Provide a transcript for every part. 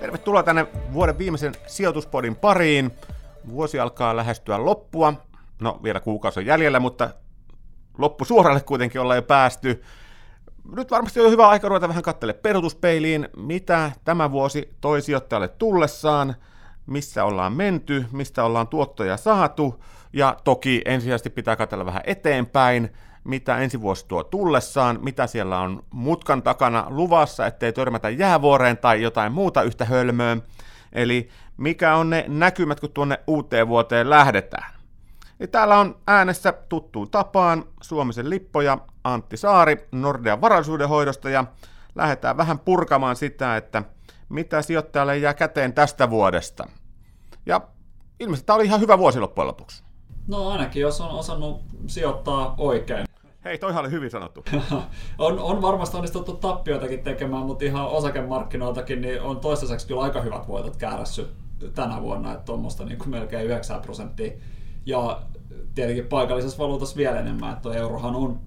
Tervetuloa tänne vuoden viimeisen sijoituspodin pariin. Vuosi alkaa lähestyä loppua. No, vielä kuukausi on jäljellä, mutta loppusuoralle kuitenkin ollaan jo päästy. Nyt varmasti on hyvä aika ruveta vähän katselle perutuspeiliin, mitä tämä vuosi toi sijoittajalle tullessaan, missä ollaan menty, mistä ollaan tuottoja saatu, ja toki ensisijaisesti pitää katsella vähän eteenpäin, mitä ensi vuosi tuo tullessaan, mitä siellä on mutkan takana luvassa, ettei törmätä jäävuoreen tai jotain muuta yhtä hölmöä. Eli mikä on ne näkymät, kun tuonne uuteen vuoteen lähdetään. Niin täällä on äänessä tuttuun tapaan Suomisen Lippoja Antti Saari Nordean varallisuudenhoidosta ja lähdetään vähän purkamaan sitä, että mitä sijoittajalle jää käteen tästä vuodesta. Ja ilmeisesti tämä oli ihan hyvä vuosi loppujen lopuksi. No ainakin jos on osannut sijoittaa oikein. Hei, toihan oli hyvin sanottu. on, on varmasti onnistuttu tappioitakin tekemään, mutta ihan osakemarkkinoiltakin niin on toistaiseksi kyllä aika hyvät voitot käärässy tänä vuonna, että tuommoista niin kuin melkein 9 prosenttia. Ja tietenkin paikallisessa valuutassa vielä enemmän, että eurohan on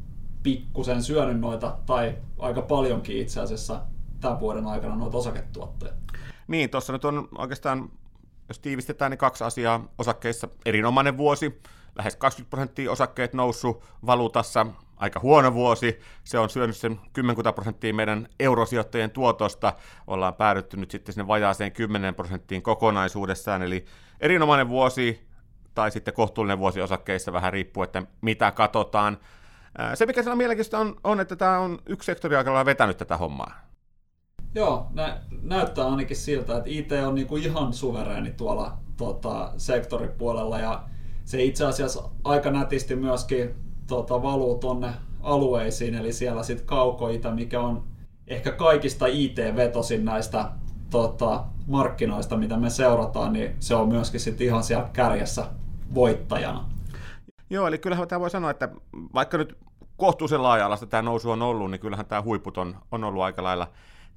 pikkusen syönyt noita, tai aika paljonkin itse asiassa tämän vuoden aikana noita osaketuotteja. Niin, tuossa nyt on oikeastaan, jos tiivistetään, niin kaksi asiaa osakkeissa. Erinomainen vuosi, lähes 20 prosenttia osakkeet noussut valuutassa, aika huono vuosi. Se on syönyt sen 10 prosenttia meidän eurosijoittajien tuotosta. Ollaan päädytty nyt sitten sinne vajaaseen 10 prosenttiin kokonaisuudessaan, eli erinomainen vuosi tai sitten kohtuullinen vuosi osakkeissa, vähän riippuu, että mitä katsotaan. Se, mikä siellä on mielenkiintoista, on, on, että tämä on yksi sektori, on vetänyt tätä hommaa. Joo, nä- näyttää ainakin siltä, että IT on niinku ihan suvereeni tuolla tota, sektoripuolella ja se itse asiassa aika nätisti myöskin tota, valuu tonne alueisiin, eli siellä sitten kaukoita, mikä on ehkä kaikista IT-vetosin näistä tota, markkinoista, mitä me seurataan, niin se on myöskin sitten ihan siellä kärjessä voittajana. Joo, eli kyllähän tämä voi sanoa, että vaikka nyt kohtuullisen laaja-alasta tämä nousu on ollut, niin kyllähän tämä huiput on, on ollut aika lailla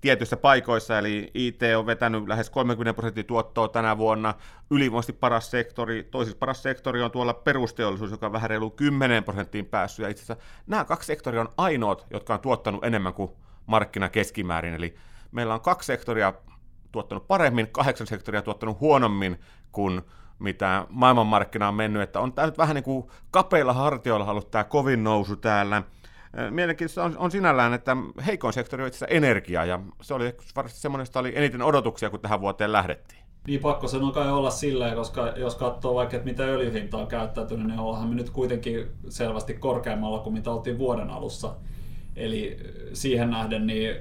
tietyissä paikoissa, eli IT on vetänyt lähes 30 prosenttia tuottoa tänä vuonna, ylivoimaisesti paras sektori, toisessa paras sektori on tuolla perusteollisuus, joka on vähän reilu 10 prosenttiin päässyt, ja itse asiassa nämä kaksi sektoria on ainoat, jotka on tuottanut enemmän kuin markkina keskimäärin, eli meillä on kaksi sektoria tuottanut paremmin, kahdeksan sektoria tuottanut huonommin kuin mitä maailmanmarkkina on mennyt, että on tämä nyt vähän niin kuin kapeilla hartioilla ollut tämä kovin nousu täällä. Mielenkiintoista on, on sinällään, että heikoin sektori on itse energia, ja se oli varmasti semmoinen, josta oli eniten odotuksia, kun tähän vuoteen lähdettiin. Niin pakko sen on kai olla silleen, koska jos katsoo vaikka, että mitä öljyhinta on käyttäytynyt, niin ollaan me nyt kuitenkin selvästi korkeammalla kuin mitä oltiin vuoden alussa. Eli siihen nähden niin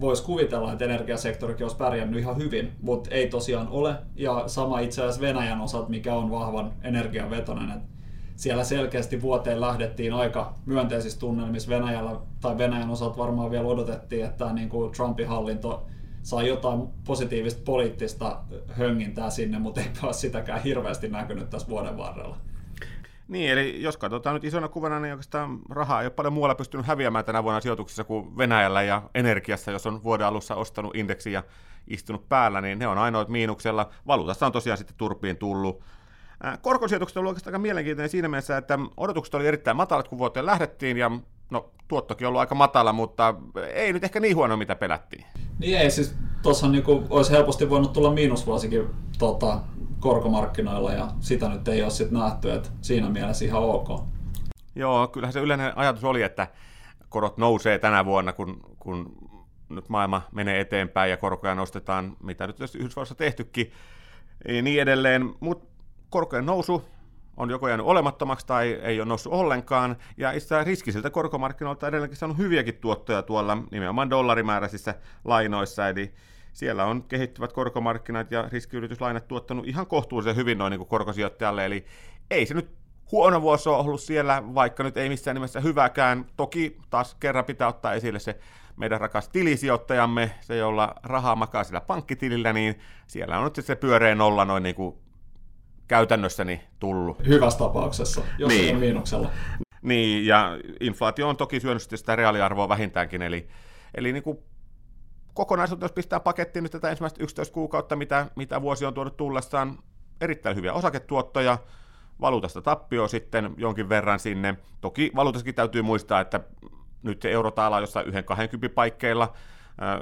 voisi kuvitella, että energiasektorikin olisi pärjännyt ihan hyvin, mutta ei tosiaan ole. Ja sama itse asiassa Venäjän osat, mikä on vahvan energiavetonen. Että siellä selkeästi vuoteen lähdettiin aika myönteisissä tunnelmissa Venäjällä, tai Venäjän osat varmaan vielä odotettiin, että niin kuin Trumpin hallinto saa jotain positiivista poliittista höngintää sinne, mutta ei ole sitäkään hirveästi näkynyt tässä vuoden varrella. Niin, eli jos katsotaan nyt isona kuvana, niin oikeastaan rahaa ei ole paljon muualla pystynyt häviämään tänä vuonna sijoituksissa kuin Venäjällä ja energiassa, jos on vuoden alussa ostanut indeksi ja istunut päällä, niin ne on ainoat miinuksella. Valuutassa on tosiaan sitten turpiin tullut. Korkosijoitukset on oikeastaan aika mielenkiintoinen siinä mielessä, että odotukset oli erittäin matalat, kun vuoteen lähdettiin, ja no, tuottokin on ollut aika matala, mutta ei nyt ehkä niin huono, mitä pelättiin. Niin ei, siis tuossa niinku olisi helposti voinut tulla miinusvuosikin tota, korkomarkkinoilla ja sitä nyt ei ole sitten nähty, että siinä mielessä ihan ok. Joo, kyllähän se yleinen ajatus oli, että korot nousee tänä vuonna, kun, kun nyt maailma menee eteenpäin ja korkoja nostetaan, mitä nyt Yhdysvalloissa tehtykin, ja niin edelleen, mutta korkojen nousu on joko jäänyt olemattomaksi tai ei ole noussut ollenkaan, ja itse asiassa riskisiltä korkomarkkinoilta edelleenkin saanut hyviäkin tuottoja tuolla nimenomaan dollarimääräisissä lainoissa, eli siellä on kehittyvät korkomarkkinat ja riskiyrityslainat tuottanut ihan kohtuullisen hyvin noin niin korkosijoittajalle, eli ei se nyt huono vuosi ole ollut siellä, vaikka nyt ei missään nimessä hyväkään. Toki taas kerran pitää ottaa esille se meidän rakas tilisijoittajamme, se jolla rahaa makaa sillä pankkitilillä, niin siellä on nyt se pyöreä nolla noin niin kuin käytännössäni tullut. Hyvässä tapauksessa, jos niin. on miinuksella. Niin, ja inflaatio on toki syönyt sitä reaaliarvoa vähintäänkin, eli, eli niin kuin kokonaisuutta, jos pistää pakettiin nyt tätä ensimmäistä 11 kuukautta, mitä, mitä vuosi on tuonut tullessaan, erittäin hyviä osaketuottoja, valuutasta tappio sitten jonkin verran sinne. Toki valuutassakin täytyy muistaa, että nyt se eurotaala on jossain 1,20 paikkeilla,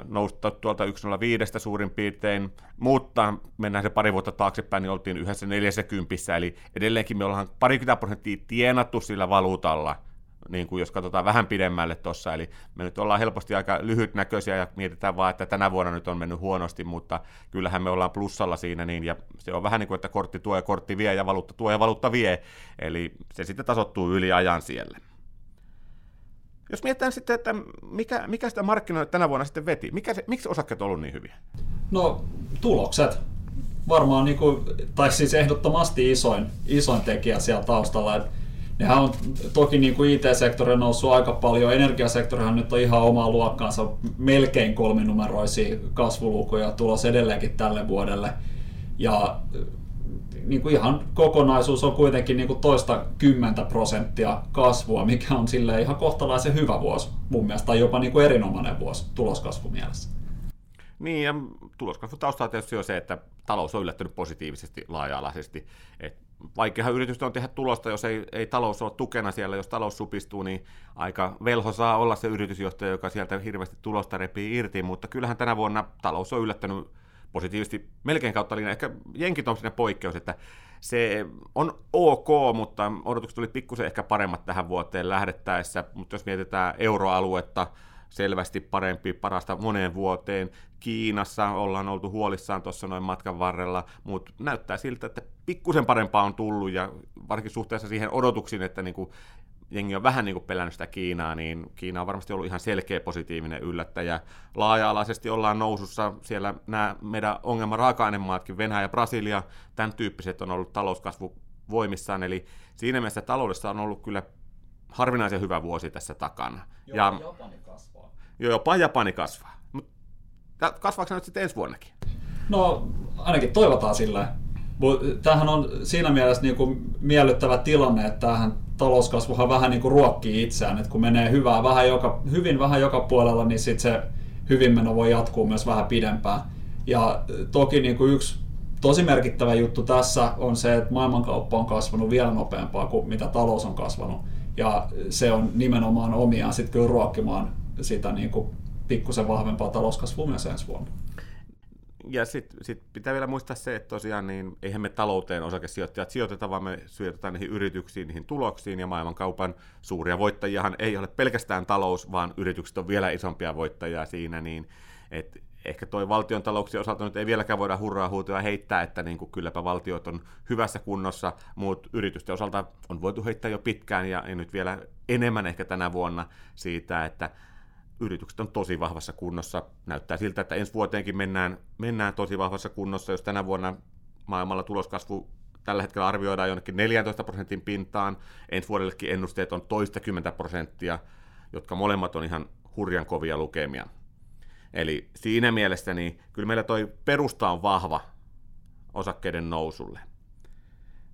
nousta tuolta 1,05 suurin piirtein, mutta mennään se pari vuotta taaksepäin, niin oltiin yhdessä 40, eli edelleenkin me ollaan parikymmentä prosenttia tienattu sillä valuutalla, niin kuin jos katsotaan vähän pidemmälle tuossa, eli me nyt ollaan helposti aika lyhytnäköisiä ja mietitään vaan, että tänä vuonna nyt on mennyt huonosti, mutta kyllähän me ollaan plussalla siinä, niin, ja se on vähän niin kuin, että kortti tuo ja kortti vie ja valuutta tuo ja valuutta vie, eli se sitten tasottuu yli ajan siellä. Jos mietitään sitten, että mikä, mikä sitä markkinoita tänä vuonna sitten veti, mikä se, miksi osakkeet on ollut niin hyviä? No tulokset. Varmaan, niin kuin, tai siis ehdottomasti isoin, isoin tekijä siellä taustalla. Että nehän on toki niin kuin IT-sektori on noussut aika paljon, energiasektorihan nyt on ihan omaa luokkaansa, melkein kolminumeroisia kasvulukuja tulos edelleenkin tälle vuodelle. Ja niin kuin ihan kokonaisuus on kuitenkin niin kuin toista kymmentä prosenttia kasvua, mikä on sille ihan kohtalaisen hyvä vuosi mun mielestä, tai jopa niin kuin erinomainen vuosi tuloskasvu mielessä. Niin, ja tuloskasvu taustalla tietysti on se, että talous on yllättänyt positiivisesti laaja-alaisesti. Vaikeahan yritystä on tehdä tulosta, jos ei, ei talous ole tukena siellä. Jos talous supistuu, niin aika velho saa olla se yritysjohtaja, joka sieltä hirveästi tulosta repii irti, mutta kyllähän tänä vuonna talous on yllättänyt positiivisesti melkein kautta linjan. Ehkä jenkit on siinä poikkeus, että se on ok, mutta odotukset tuli pikkusen ehkä paremmat tähän vuoteen lähdettäessä, mutta jos mietitään euroaluetta, selvästi parempi, parasta moneen vuoteen. Kiinassa ollaan oltu huolissaan tuossa noin matkan varrella, mutta näyttää siltä, että pikkusen parempaa on tullut ja varsinkin suhteessa siihen odotuksiin, että niin kuin jengi on vähän niin kuin pelännyt sitä Kiinaa, niin Kiina on varmasti ollut ihan selkeä positiivinen yllättäjä. Laaja-alaisesti ollaan nousussa, siellä nämä meidän ongelma raaka-ainemaatkin, Venäjä ja Brasilia, tämän tyyppiset on ollut talouskasvu voimissaan, eli siinä mielessä taloudessa on ollut kyllä harvinaisen hyvä vuosi tässä takana. Jopa ja, Japani kasvaa. Joo, jopa Japani kasvaa. Mutta kasvaako se nyt sitten ensi vuonnakin? No, ainakin toivotaan sillä. Tämähän on siinä mielessä niin kuin miellyttävä tilanne, että tämähän talouskasvuhan vähän niin kuin ruokkii itseään, että kun menee hyvää, vähän joka, hyvin vähän joka puolella, niin sitten se hyvinmeno voi jatkuu myös vähän pidempään. Ja toki niin kuin yksi tosi merkittävä juttu tässä on se, että maailmankauppa on kasvanut vielä nopeampaa kuin mitä talous on kasvanut. Ja se on nimenomaan omiaan sitten kyllä ruokkimaan sitä niin kuin pikkusen vahvempaa talouskasvua myös ensi vuonna ja sitten sit pitää vielä muistaa se, että tosiaan niin eihän me talouteen osakesijoittajat sijoiteta, vaan me sijoitetaan niihin yrityksiin, niihin tuloksiin, ja maailmankaupan suuria voittajiahan ei ole pelkästään talous, vaan yritykset on vielä isompia voittajia siinä, niin et ehkä toi valtion talouksien osalta nyt ei vieläkään voida hurraa huutoja heittää, että niin kuin kylläpä valtiot on hyvässä kunnossa, mutta yritysten osalta on voitu heittää jo pitkään ja nyt vielä enemmän ehkä tänä vuonna siitä, että yritykset on tosi vahvassa kunnossa. Näyttää siltä, että ensi vuoteenkin mennään, mennään tosi vahvassa kunnossa, jos tänä vuonna maailmalla tuloskasvu tällä hetkellä arvioidaan jonnekin 14 prosentin pintaan, ensi vuodellekin ennusteet on toista kymmentä prosenttia, jotka molemmat on ihan hurjan kovia lukemia. Eli siinä mielessä niin kyllä meillä toi perusta on vahva osakkeiden nousulle.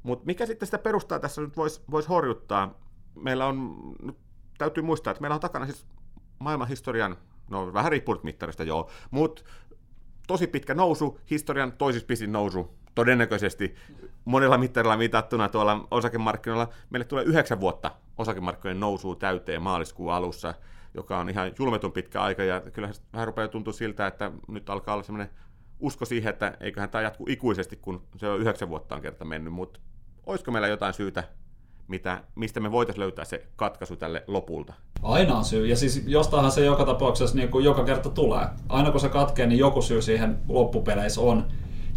Mutta mikä sitten sitä perustaa tässä nyt voisi vois horjuttaa? Meillä on, nyt täytyy muistaa, että meillä on takana siis maailman historian, no vähän riippuu mittarista joo, mutta tosi pitkä nousu, historian toisiksi pisin nousu, todennäköisesti monella mittarilla mitattuna tuolla osakemarkkinoilla. Meille tulee yhdeksän vuotta osakemarkkinoiden nousua täyteen maaliskuun alussa, joka on ihan julmetun pitkä aika, ja kyllähän vähän rupeaa tuntua siltä, että nyt alkaa olla semmoinen usko siihen, että eiköhän tämä jatku ikuisesti, kun se on yhdeksän vuotta on kerta mennyt, mutta olisiko meillä jotain syytä mitä, mistä me voitaisiin löytää se katkaisu tälle lopulta. Aina on syy, ja siis jostainhan se joka tapauksessa niin kuin joka kerta tulee. Aina kun se katkee, niin joku syy siihen loppupeleissä on.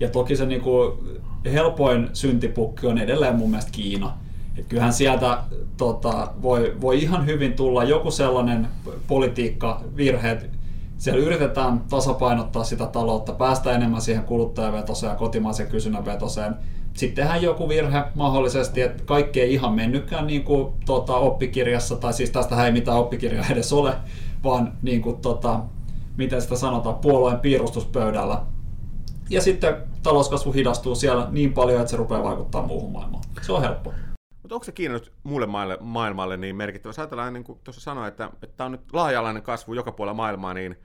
Ja toki se niin kuin helpoin syntipukki on edelleen mun mielestä Kiina. Et kyllähän sieltä tota, voi, voi ihan hyvin tulla joku sellainen politiikkavirhe, että siellä yritetään tasapainottaa sitä taloutta, päästä enemmän siihen kuluttajavetoseen ja kotimaisen kysynnän vetoseen, sitten tehdään joku virhe mahdollisesti, että kaikki ei ihan mennytkään niin kuin, tota, oppikirjassa, tai siis tästä ei mitään oppikirjaa edes ole, vaan niin kuin, tota, miten sitä sanotaan, puolueen piirustuspöydällä. Ja sitten talouskasvu hidastuu siellä niin paljon, että se rupeaa vaikuttaa muuhun maailmaan. Se on helppo. Mutta onko se Kiina nyt muulle maailmalle, maailmalle niin merkittävä? Jos ajatellaan, niin kuin tuossa sanoin, että, että tämä on nyt laaja kasvu joka puolella maailmaa, niin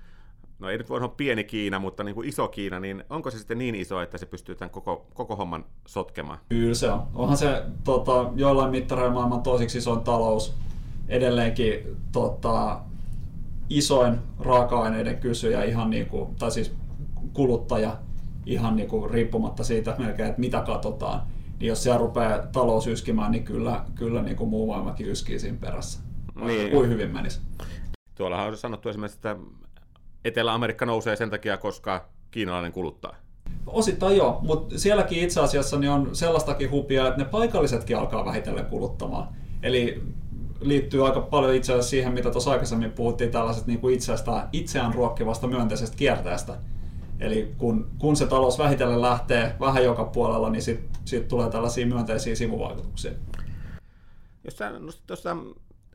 no ei nyt voi sanoa pieni Kiina, mutta niin kuin iso Kiina, niin onko se sitten niin iso, että se pystyy tämän koko, koko homman sotkemaan? Kyllä se on. Onhan se tota, jollain mittareilla maailman toisiksi isoin talous. Edelleenkin tota, isoin raaka-aineiden kysyjä, ihan niin kuin, tai siis kuluttaja, ihan niin kuin riippumatta siitä melkein, että mitä katsotaan. Niin jos siellä rupeaa talous yskimään, niin kyllä, kyllä niin kuin muu maailmakin yskii siinä perässä. Niin. Kuin hyvin menisi. Tuollahan on sanottu esimerkiksi, että Etelä-Amerikka nousee sen takia, koska kiinalainen kuluttaa. Osittain joo, mutta sielläkin itse asiassa niin on sellaistakin hupia, että ne paikallisetkin alkaa vähitellen kuluttamaan. Eli liittyy aika paljon itse asiassa siihen, mitä tuossa aikaisemmin puhuttiin tällaiset niin kuin itsestä, itseään ruokkivasta myönteisestä kierteestä. Eli kun, kun se talous vähitellen lähtee vähän joka puolella, niin sitten sit tulee tällaisia myönteisiä sivuvaikutuksia. Jos sä nostit tuossa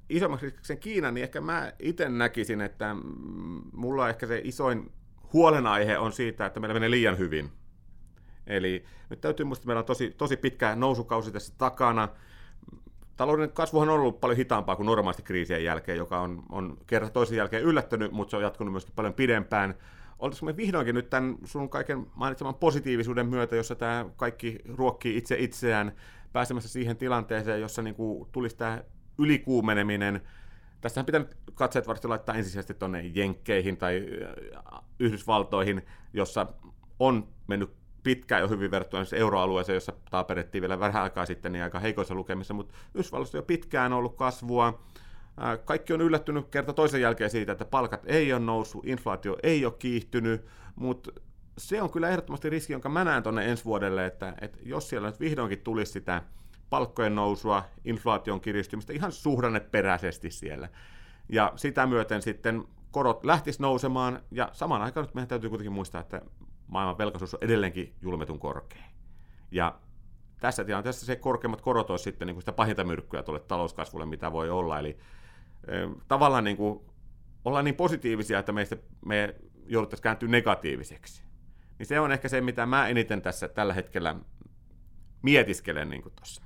isommaksi sen Kiinan, niin ehkä mä itse näkisin, että mulla ehkä se isoin huolenaihe on siitä, että meillä menee liian hyvin. Eli nyt täytyy muistaa, että meillä on tosi, tosi pitkä nousukausi tässä takana. Talouden kasvuhan on ollut paljon hitaampaa kuin normaalisti kriisien jälkeen, joka on, on kerran toisen jälkeen yllättänyt, mutta se on jatkunut myöskin paljon pidempään. Oltaisiko me vihdoinkin nyt tämän sun kaiken mainitseman positiivisuuden myötä, jossa tämä kaikki ruokkii itse itseään, pääsemässä siihen tilanteeseen, jossa niin kuin tulisi tämä ylikuumeneminen. Tässähän pitää katseet varmasti laittaa ensisijaisesti tuonne Jenkkeihin tai äh, Yhdysvaltoihin, jossa on mennyt pitkään jo hyvin verrattuna euroalueeseen, jossa taaperettiin vielä vähän aikaa sitten niin aika heikoissa lukemissa, mutta Yhdysvalloissa jo pitkään on ollut kasvua. Äh, kaikki on yllättynyt kerta toisen jälkeen siitä, että palkat ei ole noussut, inflaatio ei ole kiihtynyt, mutta se on kyllä ehdottomasti riski, jonka mä näen tuonne ensi vuodelle, että, että jos siellä nyt vihdoinkin tulisi sitä palkkojen nousua, inflaation kiristymistä ihan suhdanneperäisesti siellä. Ja sitä myöten sitten korot lähtis nousemaan, ja samaan aikaan nyt meidän täytyy kuitenkin muistaa, että maailman velkaisuus on edelleenkin julmetun korkea. Ja tässä tilanteessa se korkeimmat korot olisi sitten niin kuin sitä pahinta myrkkyä tuolle talouskasvulle, mitä voi olla. Eli e, tavallaan niin kuin, ollaan niin positiivisia, että meistä me jouduttaisiin kääntyä negatiiviseksi. Niin se on ehkä se, mitä mä eniten tässä tällä hetkellä mietiskelen niin tuossa.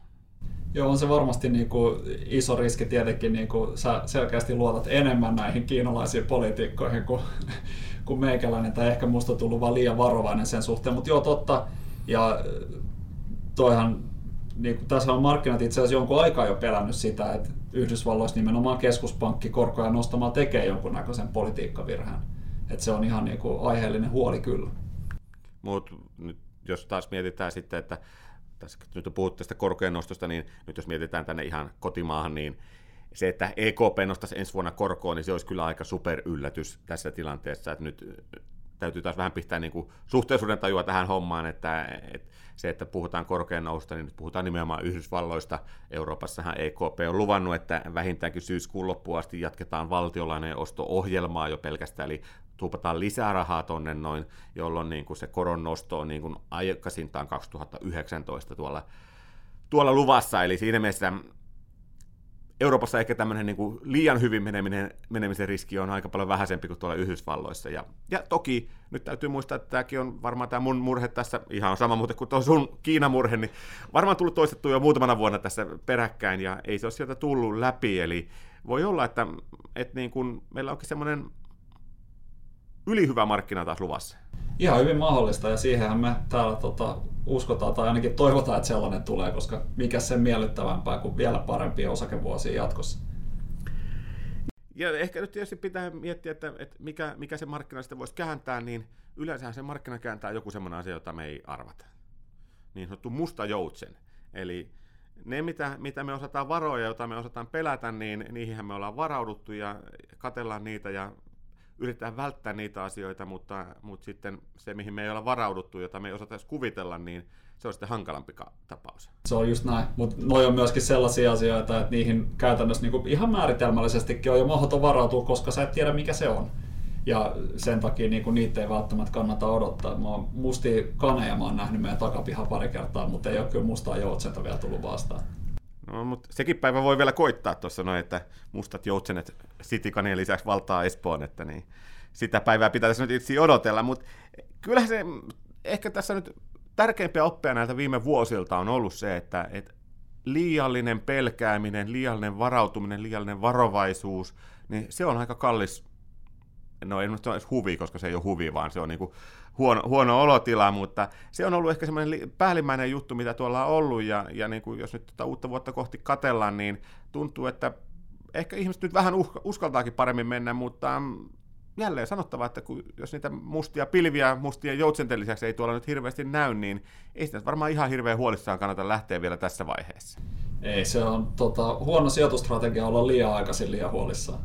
Joo, on se varmasti niin kuin iso riski tietenkin, niin kuin sä selkeästi luotat enemmän näihin kiinalaisiin poliitikkoihin kuin, kuin meikäläinen, tai ehkä musta tullut vaan liian varovainen sen suhteen, mutta joo totta, ja toihan, niin kuin, tässä on markkinat itse asiassa jonkun aikaa jo pelännyt sitä, että Yhdysvalloissa nimenomaan keskuspankki korkoja nostamaan tekee jonkunnäköisen politiikkavirheen. Että se on ihan niin kuin aiheellinen huoli kyllä. Mutta nyt jos taas mietitään sitten, että tässä nyt on puhuttu tästä korkojen nostosta, niin nyt jos mietitään tänne ihan kotimaahan, niin se, että EKP nostaisi ensi vuonna korkoa, niin se olisi kyllä aika super yllätys tässä tilanteessa, että nyt täytyy taas vähän pistää niin kuin suhteellisuuden tajua tähän hommaan, että, että se, että puhutaan korkean nousta, niin nyt puhutaan nimenomaan Yhdysvalloista. Euroopassahan EKP on luvannut, että vähintäänkin syyskuun loppuun asti jatketaan valtiolainen osto-ohjelmaa jo pelkästään, eli tuupataan lisää rahaa tonne noin, jolloin niin kuin se koron nosto on niin kuin aikaisintaan 2019 tuolla, tuolla luvassa, eli siinä mielessä Euroopassa ehkä tämmöinen niin kuin liian hyvin meneminen, menemisen riski on aika paljon vähäisempi kuin tuolla Yhdysvalloissa. Ja, ja toki nyt täytyy muistaa, että tämäkin on varmaan tämä mun murhe tässä, ihan sama muuten kuin tuo sun Kiina-murhe, niin varmaan tullut toistettu jo muutamana vuonna tässä peräkkäin, ja ei se ole sieltä tullut läpi. Eli voi olla, että, että niin kuin meillä onkin semmoinen ylihyvä markkina taas luvassa. Ihan hyvin mahdollista, ja siihenhän me täällä tota, uskotaan tai ainakin toivotaan, että sellainen tulee, koska mikä sen miellyttävämpää kuin vielä parempia osakevuosia jatkossa. Ja ehkä nyt tietysti pitää miettiä, että, että mikä, mikä se markkina sitten voisi kääntää, niin yleensähän se markkina kääntää joku semmoinen asia, jota me ei arvata. Niin sanottu musta joutsen. Eli ne, mitä, mitä me osataan varoja, joita me osataan pelätä, niin niihin me ollaan varauduttu ja katellaan niitä ja yritetään välttää niitä asioita, mutta, mutta sitten se, mihin me ei olla varauduttu, jota me ei osata edes kuvitella, niin se on sitten hankalampi tapaus. Se on just näin, mutta noi on myöskin sellaisia asioita, että niihin käytännössä niin ihan määritelmällisestikin on jo mahdoton varautua, koska sä et tiedä mikä se on. Ja sen takia niin kuin niitä ei välttämättä kannata odottaa. Mä oon mustia kaneja mä oon nähnyt meidän takapihan pari kertaa, mutta ei ole kyllä mustaa joutsenta vielä tullut vastaan. No, mutta sekin päivä voi vielä koittaa tuossa noin, että mustat joutsenet Citykanien lisäksi valtaa Espoon, että niin sitä päivää pitäisi nyt itse odotella, mutta kyllähän se ehkä tässä nyt tärkeimpiä oppia näiltä viime vuosilta on ollut se, että, että liiallinen pelkääminen, liiallinen varautuminen, liiallinen varovaisuus, niin se on aika kallis no ei nyt ole huvi, koska se ei ole huvi, vaan se on niin kuin huono, huono olotila, mutta se on ollut ehkä semmoinen päällimmäinen juttu, mitä tuolla on ollut, ja, ja niin kuin jos nyt tätä uutta vuotta kohti katellaan, niin tuntuu, että ehkä ihmiset nyt vähän uh, uskaltaakin paremmin mennä, mutta mm, jälleen sanottava, että kun, jos niitä mustia pilviä mustien joutsenten lisäksi ei tuolla nyt hirveästi näy, niin ei sitä varmaan ihan hirveän huolissaan kannata lähteä vielä tässä vaiheessa. Ei, se on tota, huono sijoitustrategia olla liian aikaisin liian huolissaan.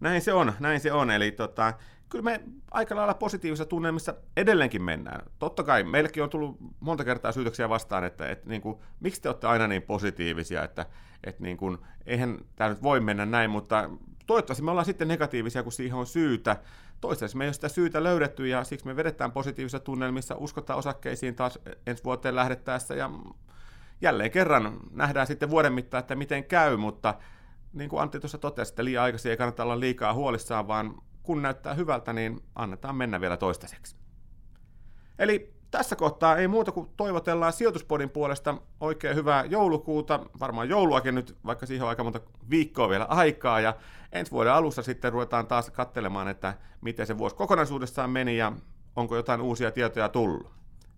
Näin se on, näin se on. Eli tota, kyllä me aika lailla positiivisissa tunnelmissa edelleenkin mennään. Totta kai meillekin on tullut monta kertaa syytöksiä vastaan, että, että niin kuin, miksi te olette aina niin positiivisia, että, että niin kuin, eihän tämä nyt voi mennä näin, mutta toivottavasti me ollaan sitten negatiivisia, kun siihen on syytä. Toistaiseksi me ei ole sitä syytä löydetty ja siksi me vedetään positiivisissa tunnelmissa, uskotaan osakkeisiin taas ensi vuoteen lähdettäessä ja jälleen kerran nähdään sitten vuoden mittaan, että miten käy, mutta niin kuin Antti tuossa totesi, että liian aikaisin ei kannata olla liikaa huolissaan, vaan kun näyttää hyvältä, niin annetaan mennä vielä toistaiseksi. Eli tässä kohtaa ei muuta kuin toivotellaan sijoituspodin puolesta oikein hyvää joulukuuta, varmaan jouluakin nyt, vaikka siihen on aika monta viikkoa vielä aikaa, ja ensi vuoden alussa sitten ruvetaan taas katselemaan, että miten se vuosi kokonaisuudessaan meni ja onko jotain uusia tietoja tullut.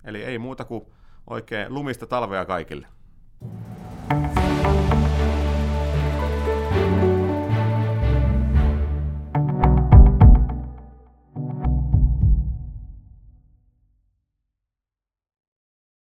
Eli ei muuta kuin oikein lumista talvea kaikille.